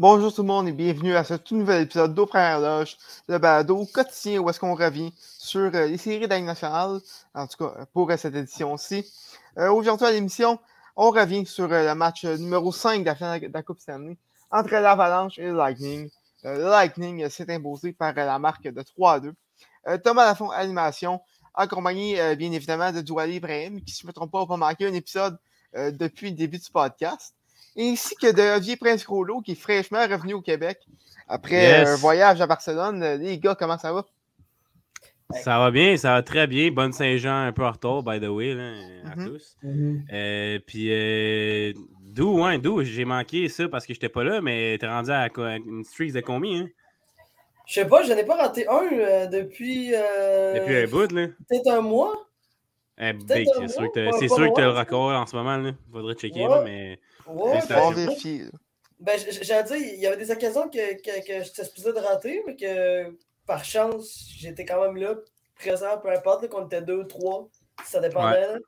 Bonjour tout le monde et bienvenue à ce tout nouvel épisode d'Au Première Loge, le balado quotidien où est-ce qu'on revient sur euh, les séries d'Ague nationale, en tout cas pour euh, cette édition-ci. Euh, Aujourd'hui à l'émission, on revient sur euh, le match euh, numéro 5 de la finale de la Coupe Stanley entre l'Avalanche et le Lightning. Le Lightning s'est imposé par la marque de 3 à 2. Thomas Lafont, animation, accompagné bien évidemment de Douali Ibrahim, qui, si je ne me trompe pas, n'a pas manqué un épisode depuis le début du podcast ainsi que de Olivier Prince-Crollo, qui est fraîchement revenu au Québec après Yes. un voyage à Barcelone. Les gars, comment ça va? Ça va bien, ça va très bien. Bonne Saint-Jean, un peu en retard, by the way, là, à Mhm. tous. Euh, puis, euh, d'où, ouais, d'où, j'ai manqué ça parce que j'étais pas là, mais t'es rendu à quoi- une streak de combien, hein? Je sais pas, je n'ai pas raté un euh, depuis. euh, Depuis un bout, là. Peut-être un mois. Eh, un c'est sûr que t'as- c'est sûr que t'as le record en ce moment, là. Faudrait checker, Ouais. là, mais. Ouais, ben, On vérifie. ben, j'allais dire, il y avait des occasions que, que, que j'étais supposé de rater, mais que par chance, j'étais quand même là, présent, peu importe, là, qu'on était deux, trois, ça dépendait.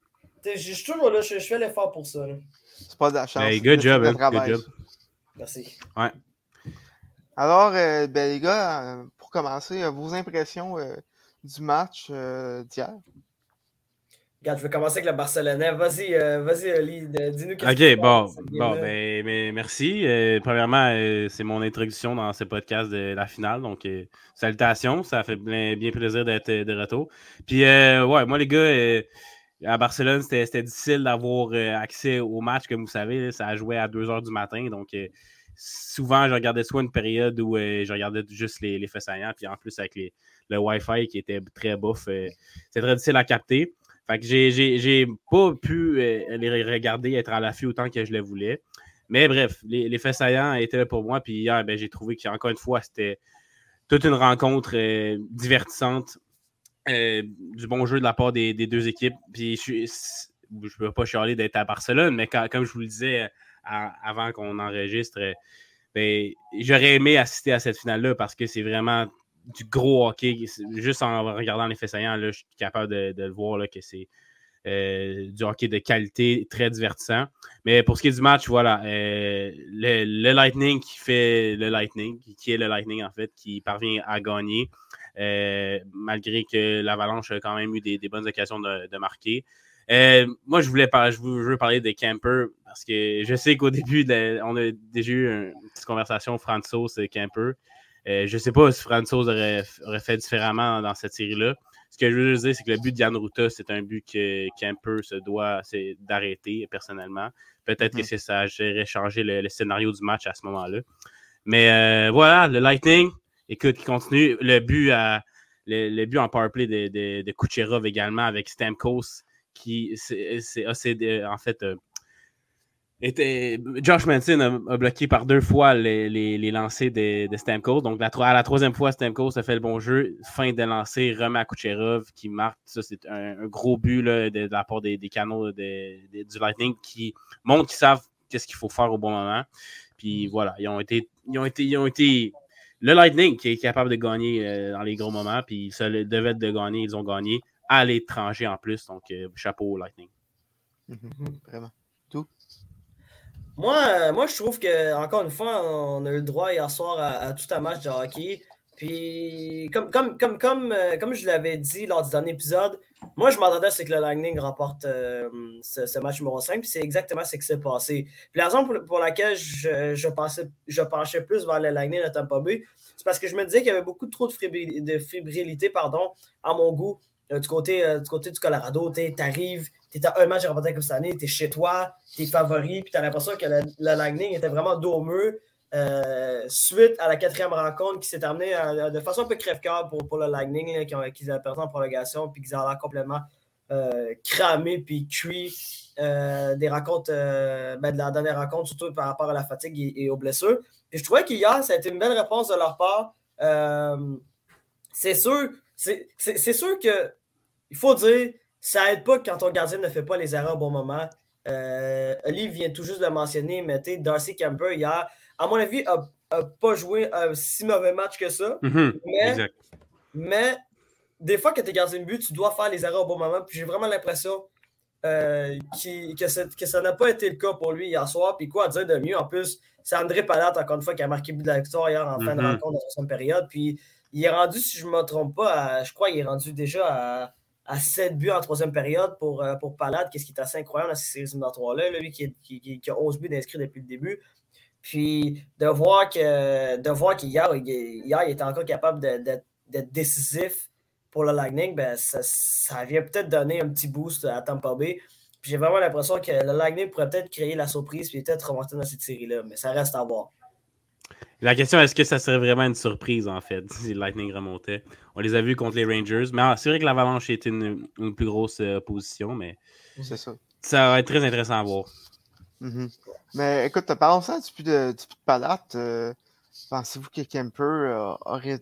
Je suis toujours là, je, fais l'effort pour ça. là. C'est pas de la chance. Hey, good job, hein, good travail. job. Merci. Alors, euh, ben, les gars, euh, pour commencer, euh, vos impressions euh, du match euh, d'hier? Regarde, je vais commencer avec le Barcelonais. Vas-y, euh, vas-y, de- dis-nous qu'est-ce Ok, que tu bon, bon ben, mais merci. Euh, premièrement, euh, c'est mon introduction dans ce podcast de la finale. Donc, salutations. Ça fait bien, bien plaisir d'être de retour. Puis, ouais, moi, les gars, à Barcelone, c'était difficile d'avoir accès au match. Comme vous savez, là, ça a joué à 2 h du matin. Donc, souvent, je regardais soit une période où euh, je regardais juste les, les faits saillants. Puis, en plus, avec les, le Wi-Fi qui était très bouffe, euh, c'est très difficile à capter. Fait que j'ai- pas pu euh, les regarder, être à l'affût autant que je le voulais. Mais bref, les, les faits saillants étaient là pour moi. Puis hier, ben, j'ai trouvé qu'encore une fois, c'était toute une rencontre euh, divertissante. euh, du bon jeu de la part des, des deux équipes. Puis je ne peux pas chialer d'être à Barcelone, mais comme je vous le disais avant qu'on enregistre, ben, j'aurais aimé assister à cette finale-là parce que c'est vraiment du gros hockey. Juste en regardant les faits saillants, là, je suis capable de, le voir là, que c'est euh, du hockey de qualité, très divertissant. Mais pour ce qui est du match, voilà, euh, le, Lightning qui fait le Lightning, qui- est le Lightning en fait, qui parvient à gagner, euh, malgré que l'Avalanche a quand même eu des, des bonnes occasions de, marquer. Moi, je voulais je parler de Camper parce que je sais qu'au début, on a déjà eu une petite conversation Franzos et Camper. Euh, je ne sais pas si Franzos aurait, aurait fait différemment dans cette série-là. Ce que je veux dire, c'est que le but de Yann Ruta, c'est un but que Camper se doit d'arrêter personnellement. Peut-être que c'est ça aurait changé le, le scénario du match à ce moment-là. Mais euh, voilà, le Lightning, écoute, qui continue. Le but, à, le, le but en powerplay de, de, de Kucherov également avec Stamkos, qui c'est, en fait euh, était, Josh Manson a, bloqué par deux fois les, les, les lancers de, de Stamkos. Donc, la, à la troisième fois, Stamkos a fait le bon jeu. Fin de lancer, remet à Kucherov qui marque. Ça, c'est un, gros but là, de, la part des, des canaux de- du Lightning qui montrent qu'ils savent qu'est-ce qu'il faut faire au bon moment. Puis voilà, ils ont été. Ils ont été, ils ont été le Lightning qui est capable de gagner euh, dans les gros moments. Puis se le devaient de gagner. Ils ont gagné à l'étranger en plus. Donc, euh, chapeau au Lightning. Mhm, Vraiment. Moi, euh, moi, je trouve que encore une fois, on a eu le droit hier soir à, tout un match de hockey. Puis, comme, comme, comme, comme, euh, comme je l'avais dit lors du dernier épisode, moi, je m'attendais à ce que le Lightning remporte euh, ce, match numéro 5. Puis, c'est exactement ce qui s'est passé. Puis, la raison pour, laquelle je, je, penchais plus vers le Lightning de Tampa Bay, c'est parce que je me disais qu'il y avait beaucoup trop de, fébrilité, de fébrilité pardon, à mon goût du, côté, euh, du côté du Colorado. Tu arrives, tu à un match de remporter comme cette année, tu es chez toi, tu es favori, puis tu as l'impression que le, le Lightning était vraiment. Euh, suite à la quatrième rencontre qui s'est terminée euh, de façon un peu crève-cœur pour, pour le Lightning, là, qui, ont, qui perdu en prolongation, puis qu'ils ont l'air complètement euh, cramé puis cuit euh, des rencontres, euh, ben, de la dernière rencontre, surtout par rapport à la fatigue et, et aux blessures. Puis je trouvais qu'hier, ça a été une belle réponse de leur part. Euh, c'est sûr, c'est sûr que il faut dire, ça aide pas quand ton gardien ne fait pas les erreurs au bon moment. Euh, Ali vient tout juste de le mentionner, mais Darcy Camper, hier, à mon avis, n'a pas joué un si mauvais match que ça. Mhm, mais, mais des fois, quand tu es gardien de but, tu dois faire les erreurs au bon moment. Puis j'ai vraiment l'impression euh, qui- que, que ça n'a pas été le cas pour lui hier soir. Puis quoi dire de mieux? En plus, c'est André Palat, encore une fois, qui a marqué le but de la victoire hier en fin de Mhm. rencontre dans la deuxième période. Puis il est rendu, si je ne me trompe pas, à- je crois qu'il est rendu déjà à, à 7 buts en troisième période pour, euh, pour Palat, qu'est-ce qui est assez incroyable dans ces séries éliminatoires-là. là, Lui qui, qui- a 11 buts d'inscrits depuis le début. Puis de voir que de voir qu'hier, il, était encore capable d'être décisif pour le Lightning, ben, ça, ça vient peut-être donner un petit boost à Tampa Bay. J'ai vraiment l'impression que le Lightning pourrait peut-être créer la surprise puis peut-être remonter dans cette série-là, mais ça reste à voir. La question, est-ce que ça serait vraiment une surprise, en fait, si le Lightning remontait? On les a vus contre les Rangers, mais ah, c'est vrai que l'Avalanche était une, une plus grosse euh, position, mais C'est ça. ça va être très intéressant à voir. Mhm. Mais écoute, parlons ça de, depuis de Palate. euh, Pensez-vous que Kemper euh, aurait.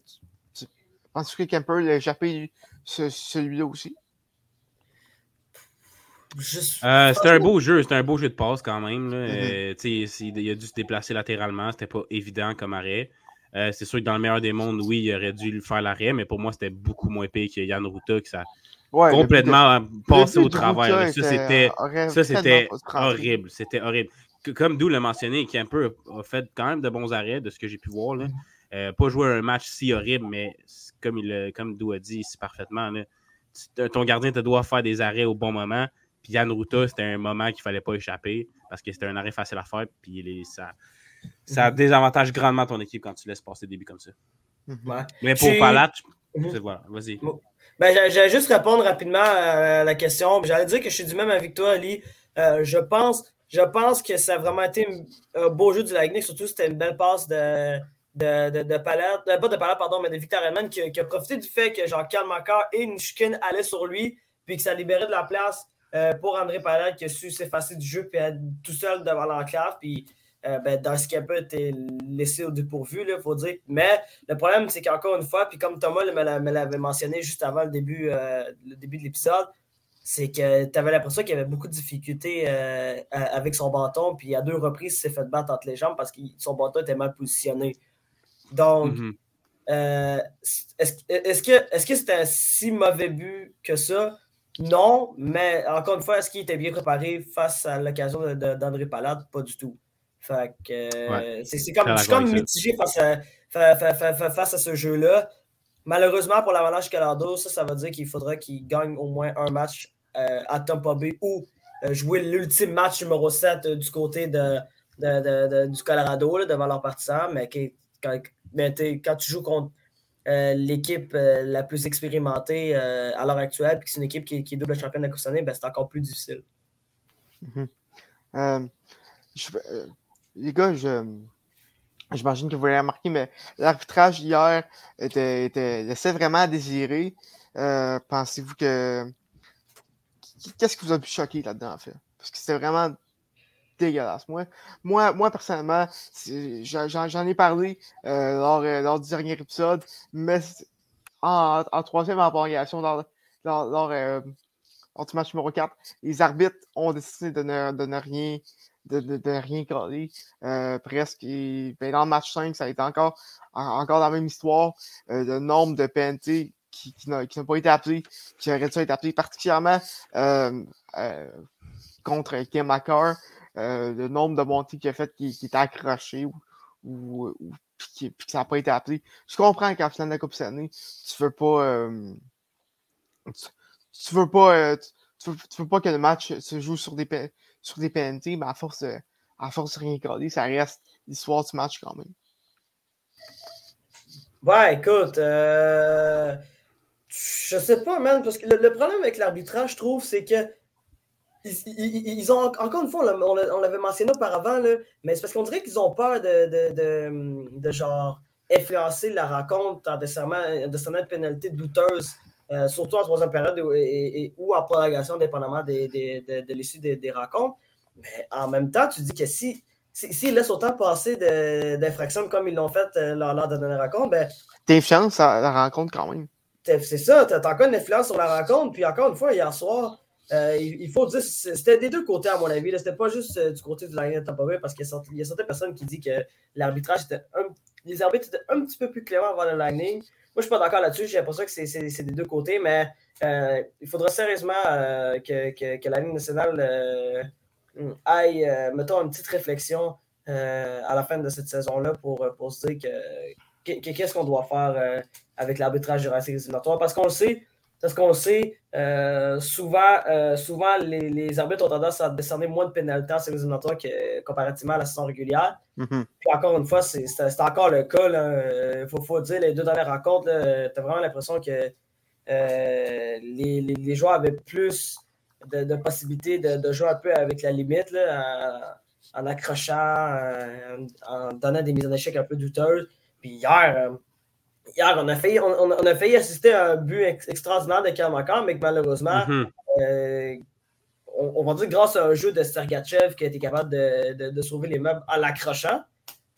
Pensez-vous que Kemper l'a échappé ce- celui-là aussi? Juste, Euh, c'était un beau jeu, c'était un beau jeu de passe quand même. Là. Mhm. Euh, il a dû se déplacer latéralement, c'était pas évident comme arrêt. Euh, c'est sûr que dans le meilleur des mondes, oui, il aurait dû faire l'arrêt, mais pour moi, c'était beaucoup moins pire que Yann Ruta, qui ça Ouais, de- complètement passé au travers. Ça, était- c'était horrible. C'était horrible. Comme Dou l'a mentionné, Kemper a fait quand même de bons arrêts, de ce que j'ai pu voir. Là. Euh, pas jouer un match si horrible, mais comme, il, a- comme Dou a dit si parfaitement, là, ton gardien te doit faire des arrêts au bon moment. Puis Yann Ruta, c'était un moment qu'il fallait pas échapper parce que c'était un arrêt facile à faire. Puis les- ça, ça désavantage grandement ton équipe quand tu laisses passer des buts comme ça. Mhm. ouais. Mais pour Palat, je- Mhm. voilà, vas-y. Ben, j'a- j'allais juste répondre rapidement à la question. J'allais dire que je suis du même avec toi, Ali. Euh, je, pense, je pense que ça a vraiment été un beau jeu du Lightning. Surtout, c'était une belle passe de, de, de, de Palat, euh, pas de Palat, pardon, mais de Victor Hedman qui, a- qui a profité du fait que genre Karl Makar et Nishkin allaient sur lui, puis que ça libérait de la place euh, pour André Palat qui a su s'effacer du jeu puis être tout seul devant l'enclave. Puis euh, ben, Darcy Kemper était laissé au dépourvu, il faut dire. Mais le problème, c'est qu'encore une fois, puis comme Thomas me l'a- me l'avait mentionné juste avant le début, euh, le début de l'épisode, c'est que tu avais l'impression qu'il y avait beaucoup de difficultés euh, avec son bâton, puis à deux reprises, il s'est fait battre entre les jambes parce que son bâton était mal positionné. Donc, Mhm. est-ce est-ce que est-ce que c'était un si mauvais but que ça? Non, mais encore une fois, est-ce qu'il était bien préparé face à l'occasion d'André Palade? Pas du tout. Fait que euh, Ouais. c'est comme, comme mitigé face à, fa- fa- fa- fa- face à ce jeu-là. Malheureusement pour l'Avalanche Colorado, ça, ça veut dire qu'il faudra qu'il gagne au moins un match euh, à Tampa Bay ou euh, jouer l'ultime match numéro 7 euh, du côté de, de- de- de- du Colorado là, devant leurs partisans. Mais qui- quand, mais quand tu joues contre euh, l'équipe euh, la plus expérimentée euh, à l'heure actuelle, puis que c'est une équipe qui, est double championne de ben, c'est encore plus difficile. Euh, je- les gars, j'imagine que vous l'avez remarqué, mais l'arbitrage hier était, était, laissait vraiment à désirer. Pensez-vous que. Qu'est-ce qui vous a pu choquer là-dedans, en fait? Parce que c'était vraiment dégueulasse. Moi, moi, moi personnellement, j'en, ai parlé euh, lors, euh, lors du dernier épisode, mais en, troisième en prolongation, lors, lors, euh, lors du match numéro 4, les arbitres ont décidé de ne, de ne rien de, de, de rien coller presque. Et ben, dans le match 5, ça a été encore, en- encore la même histoire. Le nombre de PNT qui, qui n'a pas été appelé, qui aurait dû être appelé, particulièrement contre Kim Makar, euh, le nombre de montées qu'il a fait qui, qui était accroché ou, ou, ça n'a pas été appelé. Je comprends qu'en finale de la Coupe tu veux pas. euh, tu, veux pas. euh, tu, veux, veux pas que le match se joue sur des, sur des PNT, mais à force de, à force de rien coller, ça reste l'histoire du match quand même. Ouais, écoute, euh, je sais pas, man, parce que le problème avec l'arbitrage, je trouve, c'est que ils, ils- ils ont, encore une fois, on l'a- on l'a- on l'avait mentionné auparavant, là, mais c'est parce qu'on dirait qu'ils ont peur de, de, de, de, genre influencer la rencontre en descendant de pénalités douteuses, euh, surtout en troisième période ou, et- et- ou en prolongation, dépendamment des, des- de, de l'issue des, des rencontres. Mais en même temps, tu dis que si s'ils si, laissent autant passer d'infractions comme ils l'ont fait euh, lors, lors de la dernière rencontre, ben, à la rencontre quand même. T'as- C'est ça, tu as encore une influence sur la rencontre. Puis encore une fois, hier soir, il, faut dire, c'était des deux côtés, à mon avis. C'était pas juste du côté de la de Tampa Bay, parce qu'il y, a certaines personnes qui disent que l'arbitrage était un, les arbitres étaient un petit peu plus cléments avant le Lightning. Moi, je suis pas d'accord là-dessus. J'ai l'impression que c'est des deux côtés, mais il faudrait sérieusement que, que, la Ligue nationale aille, mettons, une petite réflexion à la fin de cette saison-là pour, pour se dire que qu'est-ce qu'on doit faire euh, avec l'arbitrage du racisme éliminatoire. Parce qu'on le sait, parce qu'on sait, euh, souvent, euh, souvent les, arbitres ont tendance à décerner moins de pénalités en séries éliminatoires que, comparativement à la saison régulière. Mm-hmm. Puis encore une fois, c'est encore le cas. Il faut, dire, les deux dernières rencontres, tu as vraiment l'impression que les, joueurs avaient plus de, possibilités de, jouer un peu avec la limite, en, accrochant, en, donnant des mises en échec un peu douteuses. Puis hier, euh, hier on, a failli, on, a failli assister à un but extraordinaire de Kamakar, mais que malheureusement, mm-hmm. euh, on, va dire grâce à un jeu de Sergachev qui a été capable de, sauver les meubles en l'accrochant,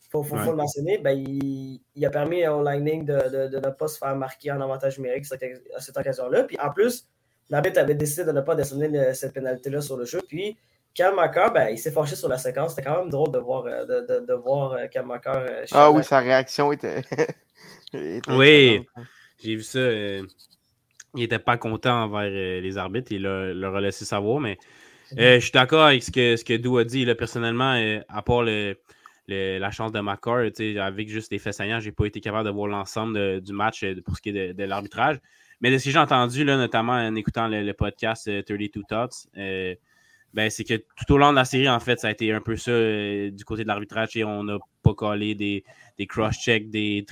il faut, le mentionner, ben, il, a permis au Lightning de, ne pas se faire marquer en avantage numérique à cette occasion-là. Puis en plus, l'arbitre avait décidé de ne pas descendre cette pénalité-là sur le jeu. Puis Kalmakar, ben, il s'est fâché sur la séquence. C'était quand même drôle de voir, euh, de, de, de voir euh, ah oui, sa réaction était. Oui, j'ai vu ça. il n'était pas content envers les arbitres. Il leur a laissé savoir. Mais je suis d'accord avec ce que, ce que Dou a dit. Là, personnellement, à part le, la chance de Makar, avec juste les faits saillants, je n'ai pas été capable de voir l'ensemble du match pour ce qui est de, l'arbitrage. Mais de ce que j'ai entendu, là, notamment en écoutant le, podcast 32 Thoughts, ben, c'est que tout au long de la série, en fait, ça a été un peu ça euh, du côté de l'arbitrage. On n'a pas collé des, des cross-checks, des,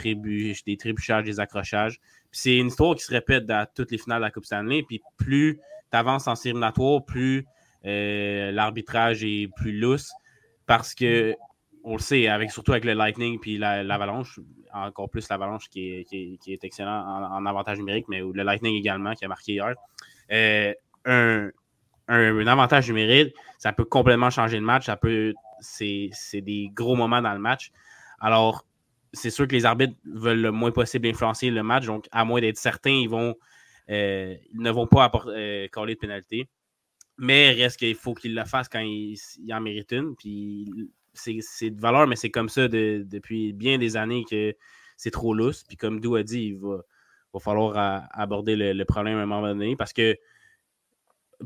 des trébuchages, des accrochages. c'est une histoire qui se répète dans toutes les finales de la Coupe Stanley. Puis plus tu avances en série plus euh, l'arbitrage est plus lousse. Parce que, on le sait, avec, surtout avec le Lightning puis l'Avalanche, encore plus l'Avalanche qui est, qui, est, excellent en, avantage numérique, mais le Lightning également qui a marqué hier. Euh, un, un, avantage numérique, ça peut complètement changer le match. Ça peut, c'est, des gros moments dans le match. Alors, c'est sûr que les arbitres veulent le moins possible influencer le match. Donc, à moins d'être certains, ils vont euh, ne vont pas apporter, euh, coller de pénalité. Mais reste qu'il faut qu'ils le fassent quand ils, en méritent une. Puis c'est, de valeur, mais c'est comme ça depuis bien des années que c'est trop lousse. Puis comme Dou a dit, il va, falloir aborder le, le, problème à un moment donné parce que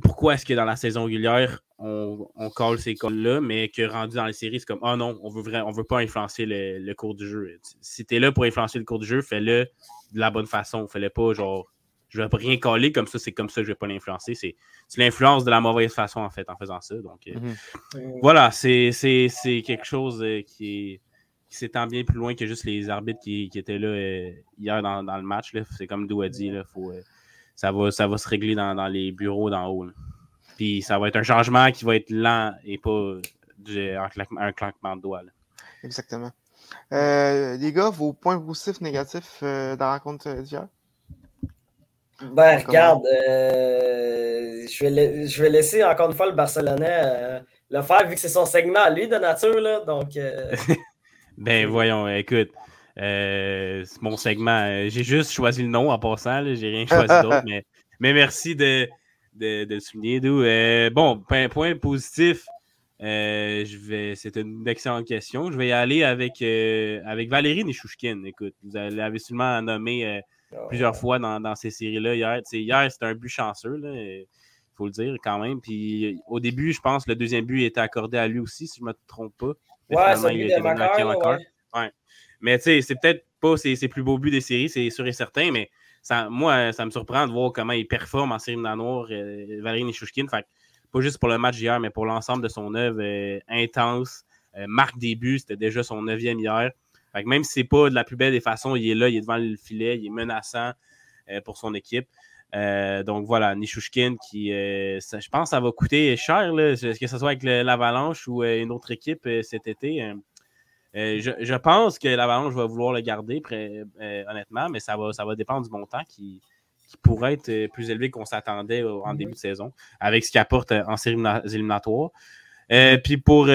pourquoi est-ce que dans la saison régulière, on, on colle ces calls-là, mais que rendu dans les séries, c'est comme Ah oh non, on veut on veut pas influencer le, cours du jeu. Si tu es là pour influencer le cours du jeu, fais-le de la bonne façon. Fais-le pas genre je vais rien coller comme ça, c'est comme ça, je vais pas l'influencer. C'est, tu l'influences de la mauvaise façon en fait en faisant ça. Donc euh, mm-hmm. voilà, c'est, quelque chose euh, qui s'étend bien plus loin que juste les arbitres qui, étaient là euh, hier dans, le match. C'est comme Dou a dit, il faut ça va, ça va se régler dans, les bureaux d'en haut. Puis ça va être un changement qui va être lent et pas un, claquement de doigts. Exactement. Euh, les gars, vos points positifs, négatifs euh, dans la rencontre d'hier? Ben, regarde, euh, je, vais je vais laisser encore une fois le Barcelonais le faire vu que c'est son segment lui de nature. Là, donc, ben, voyons, écoute. Euh, c'est mon segment. Euh, j'ai juste choisi le nom en passant. J'ai rien choisi d'autre. mais, mais, merci de, de, de le souligner. Euh, bon, point, positif. je vais, c'est une excellente question. Je vais y aller avec, avec Valérie Nishouchkin. Écoute, vous l'avez sûrement nommé ah plusieurs fois dans, dans ces séries-là hier. hier, c'était un but chanceux. Il faut le dire quand même. Puis au début, je pense que le deuxième but était accordé à lui aussi, si je ne me trompe pas. ouais, c'est lui de Ouais. Mais tu sais, c'est peut-être pas ses, plus beaux buts des séries, c'est sûr et certain, mais moi, ça me surprend de voir comment il performe en série de noir, euh, Valérie Nishouchkin. Fait pas juste pour le match d'hier, mais pour l'ensemble de son œuvre euh, intense. Euh, marque des buts, c'était déjà son neuvième hier. Que même si c'est pas de la plus belle des façons, il est là, il est devant le filet, il est menaçant pour son équipe. donc voilà, Nishouchkin qui, je pense, ça va coûter cher, que ce soit avec l'Avalanche ou une autre équipe cet été. Euh, je, pense que l'Avalanche va vouloir le garder, euh, honnêtement, mais ça va, ça va dépendre du montant qui, pourrait être euh, plus élevé qu'on s'attendait en mhm. début de saison, avec ce qu'il apporte en série éliminatoire. puis pour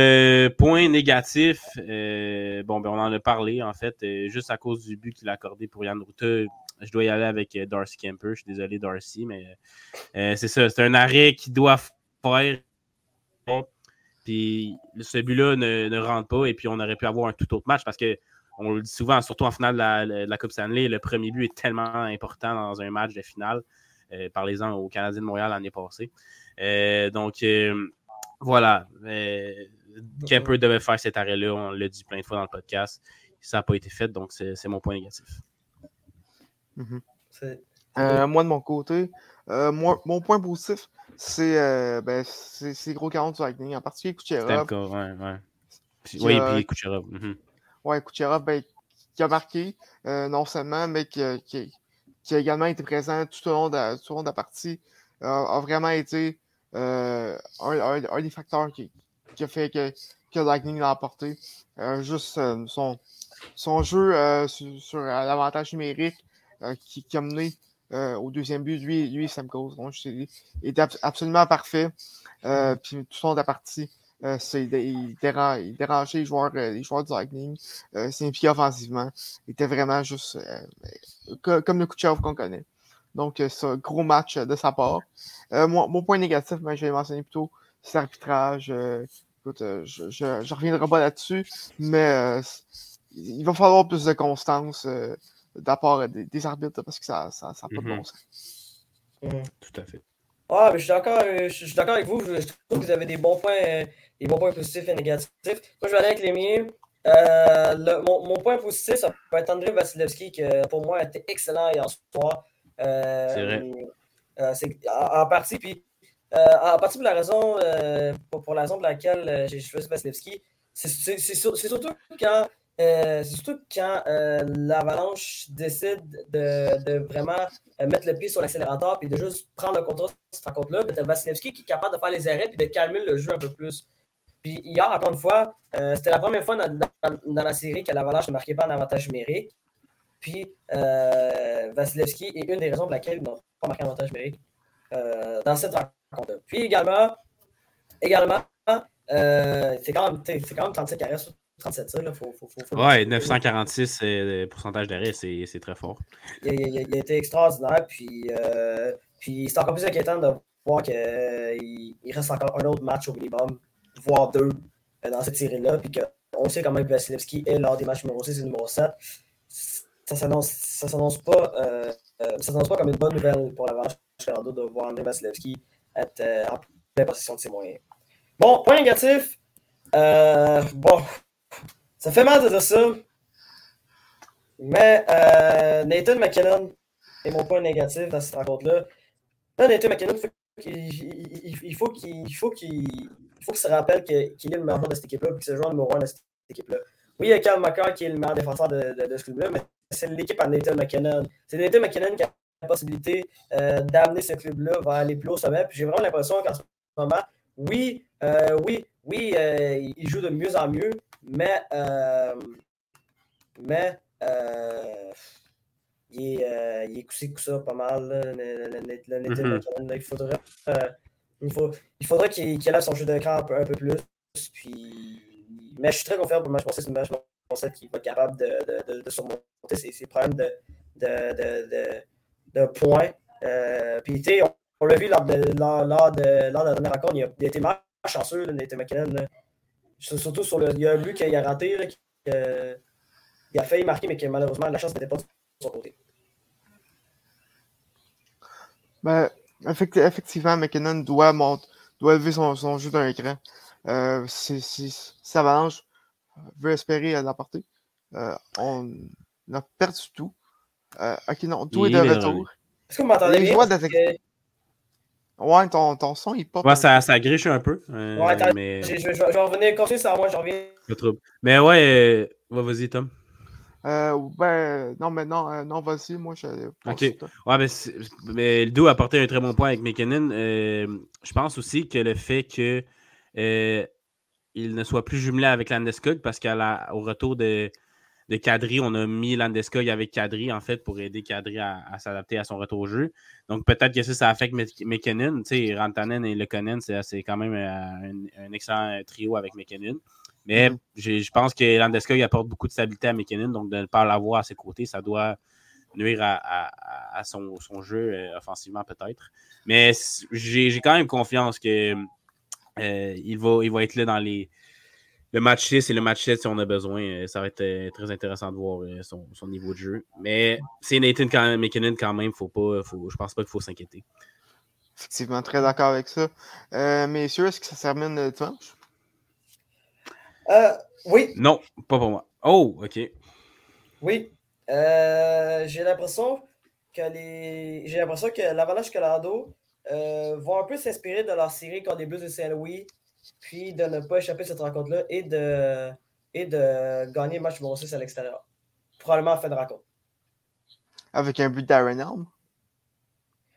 point négatif, bon, ben, on en a parlé en fait, juste à cause du but qu'il a accordé pour Yann Ruta. je dois y aller avec Darcy Kemper. Je suis désolé, Darcy, mais c'est ça. C'est un arrêt qui doit faire. Puis ce but-là ne, rentre pas, et puis on aurait pu avoir un tout autre match parce que on le dit souvent, surtout en finale de la, Coupe Stanley, le premier but est tellement important dans un match de finale. Parlez-en aux Canadiens de Montréal l'année passée. donc, voilà. Kemper devait faire cet arrêt-là. On l'a dit plein de fois dans le podcast. Ça n'a pas été fait, donc c'est mon point négatif. Mhm. Euh, moi, de mon côté, euh, mon point positif, c'est euh, ben, gros 40 sur Lightning, en particulier Kucherov. D'accord, ouais, ouais. oui, puis Kucherov. Mhm. Oui, Kucherov, ben, qui a marqué, non seulement, mais qui, qui, a également été présent tout au long de, tout au long de la partie, a vraiment été un, un, des facteurs qui, qui a fait que, que Lightning l'a emporté. Euh, juste euh, son, son jeu euh, sur, l'avantage numérique qui, a mené au deuxième but, lui, lui Cause, donc il était absolument parfait. puis tout long de la partie, il, dérangeait les joueurs, les joueurs du Lightning, s'impliquait offensivement. Il était vraiment juste comme le Kucherov qu'on connaît. Donc, c'est un gros match de sa part. mon, point négatif, ben, je vais mentionner plutôt, c'est l'arbitrage. Euh, je ne reviendrai pas là-dessus, mais euh, il va falloir plus de constance euh, d'apport des, arbitres parce que ça n'a ça, pas de bon mm-hmm. sens. Mm. Tout à fait. Ah, mais je suis d'accord, je, suis d'accord avec vous. Je, trouve que vous avez des bons points, des bons points positifs et négatifs. Moi, je vais aller avec les miens. mon, mon, point positif, ça peut être André Vasilevski, qui pour moi a été excellent hier soir. c'est vrai. en, en, partie, puis euh, en partie pour la raison, euh, pour, la raison pour laquelle euh, j'ai choisi Vasilevski, c'est surtout quand, surtout quand l'Avalanche décide de, vraiment mettre le pied sur l'accélérateur et de juste prendre le contrôle de cette rencontre-là. Tu Vasilevski qui est capable de faire les arrêts et de calmer le jeu un peu plus. Puis hier, encore une fois, c'était la première fois dans, la série que l'Avalanche ne marquait pas un avantage numérique. Puis Vasilevski est une des raisons pour laquelle ils n'ont pas marqué un avantage numérique dans cette rencontre. Puis également, également euh, c'est quand, même, quand même 37 arrêts sur 37. Ça, là, faut, faut, faut, ouais, 946 euh, pourcentage d'arrêt, c'est très fort. Il, a été extraordinaire. Puis, euh, puis c'est encore plus inquiétant de voir qu'il il reste encore un autre match au minimum, voire deux dans cette série-là. Puis qu'on sait comment Vasilevski est lors des matchs numéro 6 et numéro 7. Ça ne s'annonce pas, pas comme une bonne nouvelle pour la vache de voir André Vasilevski être euh, en pleine possession de ses moyens. Bon, point négatif. Euh, bon, ça fait mal de dire ça. Mais euh, Nathan McKinnon est mon point négatif dans cette rencontre-là. Là, Nathan McKinnon, il, faut qu'il faut qu'il se rappelle qu'il est le meilleur de cette équipe-là et que c'est le joueur numéro de cette équipe-là. Oui, il y a Cal McCarr qui est le meilleur défenseur de ce club-là, mais c'est l'équipe à Nathan McKinnon. C'est Nathan McKinnon qui a la possibilité euh, d'amener ce club-là vers les plus hauts sommets. Puis j'ai vraiment l'impression qu'en ce moment, oui, euh, oui, oui, euh, il joue de mieux en mieux, mais, mais il est, il est coussé ça pas mal. le, mm-hmm. il faudrait, il faut, il faudrait qu'il qu son jeu de camp un peu, un peu, plus. Puis, mais je suis très confiant pour le match c'est une match qu'il va être capable de, de, de surmonter ses, ses, problèmes de, de, de points. Euh, puis, tu sais, on, l'a vu lors de, lors, lors, de, lors de la dernière rencontre, il a, il a été chanceux, là, Nathan McKinnon. Surtout sur le. Il y a un but qu'il a raté, là, il a failli marquer, mais que malheureusement, la chance n'était pas de son côté. Ben, effectivement, McKinnon doit, monter, doit élever son, son jeu d'un écran. Euh, si, si, si Avalanche veut espérer l'apporter, euh, on a perdu tout. Euh, ok, non, tout est de retour. Est-ce que vous m'entendez bien? Ouais, ton, ton son, il pop. Ouais, ça, ça griche un peu. Euh, ouais, attends, mais... je, je, je, vais revenir continuer ça, moi, je reviens. Mais ouais, euh, vas-y, Tom. Euh, ben, non, mais non, euh, non vas-y, moi, je. Ok. Ouais, mais, mais le a apporté un très bon point avec McKinnon. je pense aussi que le fait que il ne soit plus jumelé avec Landeskog parce qu'au retour de, de Kadri. On a mis Landeskog avec Kadri, en fait, pour aider Kadri à, s'adapter à son retour au jeu. Donc, peut-être que ça, ça affecte McKinnon. Tu sais, Rantanen et Lekonen, c'est quand même euh, un, excellent trio avec McKinnon. Mais mm-hmm. je pense que Landeskog apporte beaucoup de stabilité à McKinnon. Donc, de ne pas l'avoir à ses côtés, ça doit, nuire à, son, jeu offensivement peut-être. Mais j'ai quand même confiance que il, va, il va être là dans les, le match 6 et le match 7 si on a besoin. Ça va être très intéressant de voir son, niveau de jeu. Mais c'est Nathan quand McKinnon quand même, faut pas, faut, je pense pas qu'il faut s'inquiéter. Effectivement, très d'accord avec ça. messieurs, est-ce que ça se termine dimanche? Euh, oui. Non, pas pour moi. Oh, OK. Oui. Euh, j'ai l'impression que les. J'ai l'impression que l'Avalanche Colorado euh, vont un peu s'inspirer de leur série contre les Blues de Saint-Louis, puis de ne pas échapper cette rencontre-là et de, et de gagner le match numéro 6 à l'extérieur. Probablement en fin de rencontre. Avec un but d'Aaron Elm?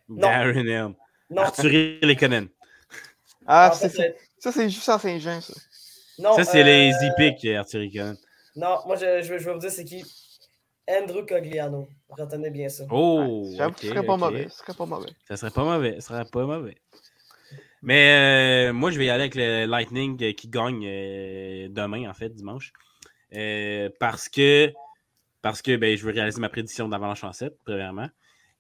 Darren Elm. Non. Arthur Lekonen. Ah, ça, c'est juste en Saint-Jean, ça ça, c'est les Epic, Arthur Non, moi, je, je, vais vous dire c'est qui? Andrew Cogliano. Retenez bien ça. Oh! ça serait pas mauvais. Ça serait pas mauvais. Ça serait pas mauvais. Ça serait pas mauvais. Mais euh, moi, je vais y aller avec le Lightning qui gagne euh, demain, en fait, dimanche. Euh, parce que, parce que ben, je veux réaliser ma prédiction d'avalanche en 7, premièrement.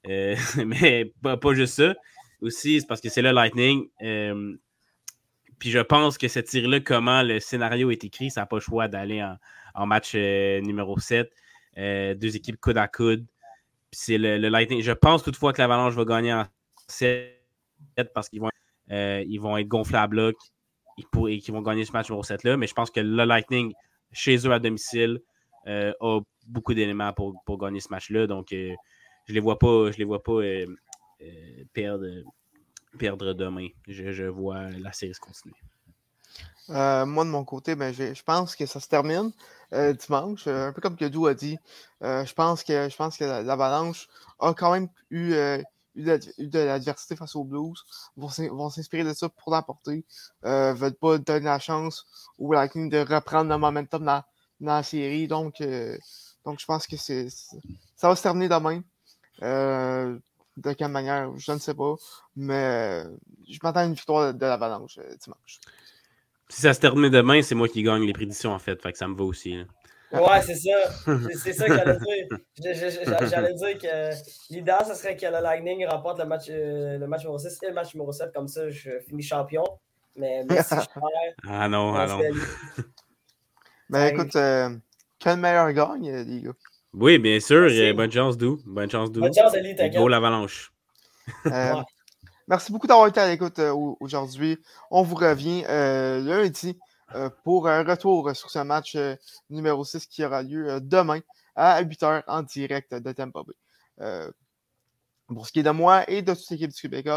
mais pas, pas, juste ça. Aussi, c'est parce que c'est le Lightning. Puis je pense que cette tir-là, comment le scénario est écrit, ça n'a pas le choix d'aller en, match euh, numéro 7. Euh, deux équipes coude à coude. c'est le, Lightning. Je pense toutefois que l'Avalanche va gagner en 7 parce qu'ils vont, euh, ils vont être gonflés à bloc et qu'ils vont gagner ce match numéro 7-là. Mais je pense que le Lightning, chez eux à domicile, a beaucoup d'éléments pour, gagner ce match-là. Donc, je ne les vois pas, je les vois pas perdre perdre demain. Je, vois la série se continuer. Euh, moi, de mon côté, ben, je pense que ça se termine euh, dimanche. Euh, un peu comme que Dou a dit. je pense que, que l'Avalanche a quand même eu de, l'adversité face aux Blues. Vont s'inspirer de ça pour l'emporter. ne veulent pas donner la chance ou la de reprendre le momentum dans, dans la série. Donc, donc je pense que c'est ça va se terminer demain. De quelle manière, je ne sais pas. Mais je m'attends à une victoire de, l'Avalanche euh, dimanche. Si ça se termine demain, c'est moi qui gagne les prédictions en fait. Fait que ça me va aussi. Ouais, c'est ça. C'est ça que j'allais dire. J'allais dire que l'idéal, ce serait que le Lightning remporte le match, euh, le match numéro 6 et le match numéro 7. Comme ça, je finis champion. Mais, je perds. Ah non, ah non. Ben écoute, euh, quel meilleur gagne, les gars? Oui, bien sûr. Bonne chance, Dou. Bonne chance, Dou. Bonne chance, Eli, Go l'avalanche. Euh, merci beaucoup d'avoir été à l'écoute euh, aujourd'hui. On vous revient euh, lundi pour un retour sur ce match numéro 6 qui aura lieu demain à 8h en direct de Tampa Bay. pour ce qui est de moi et de toute l'équipe du Québec,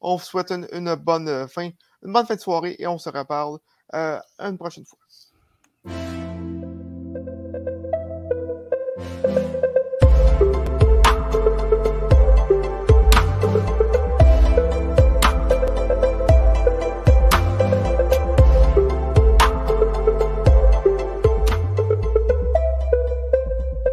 on vous souhaite une, bonne fin, une bonne fin de soirée et on se reparle une prochaine fois.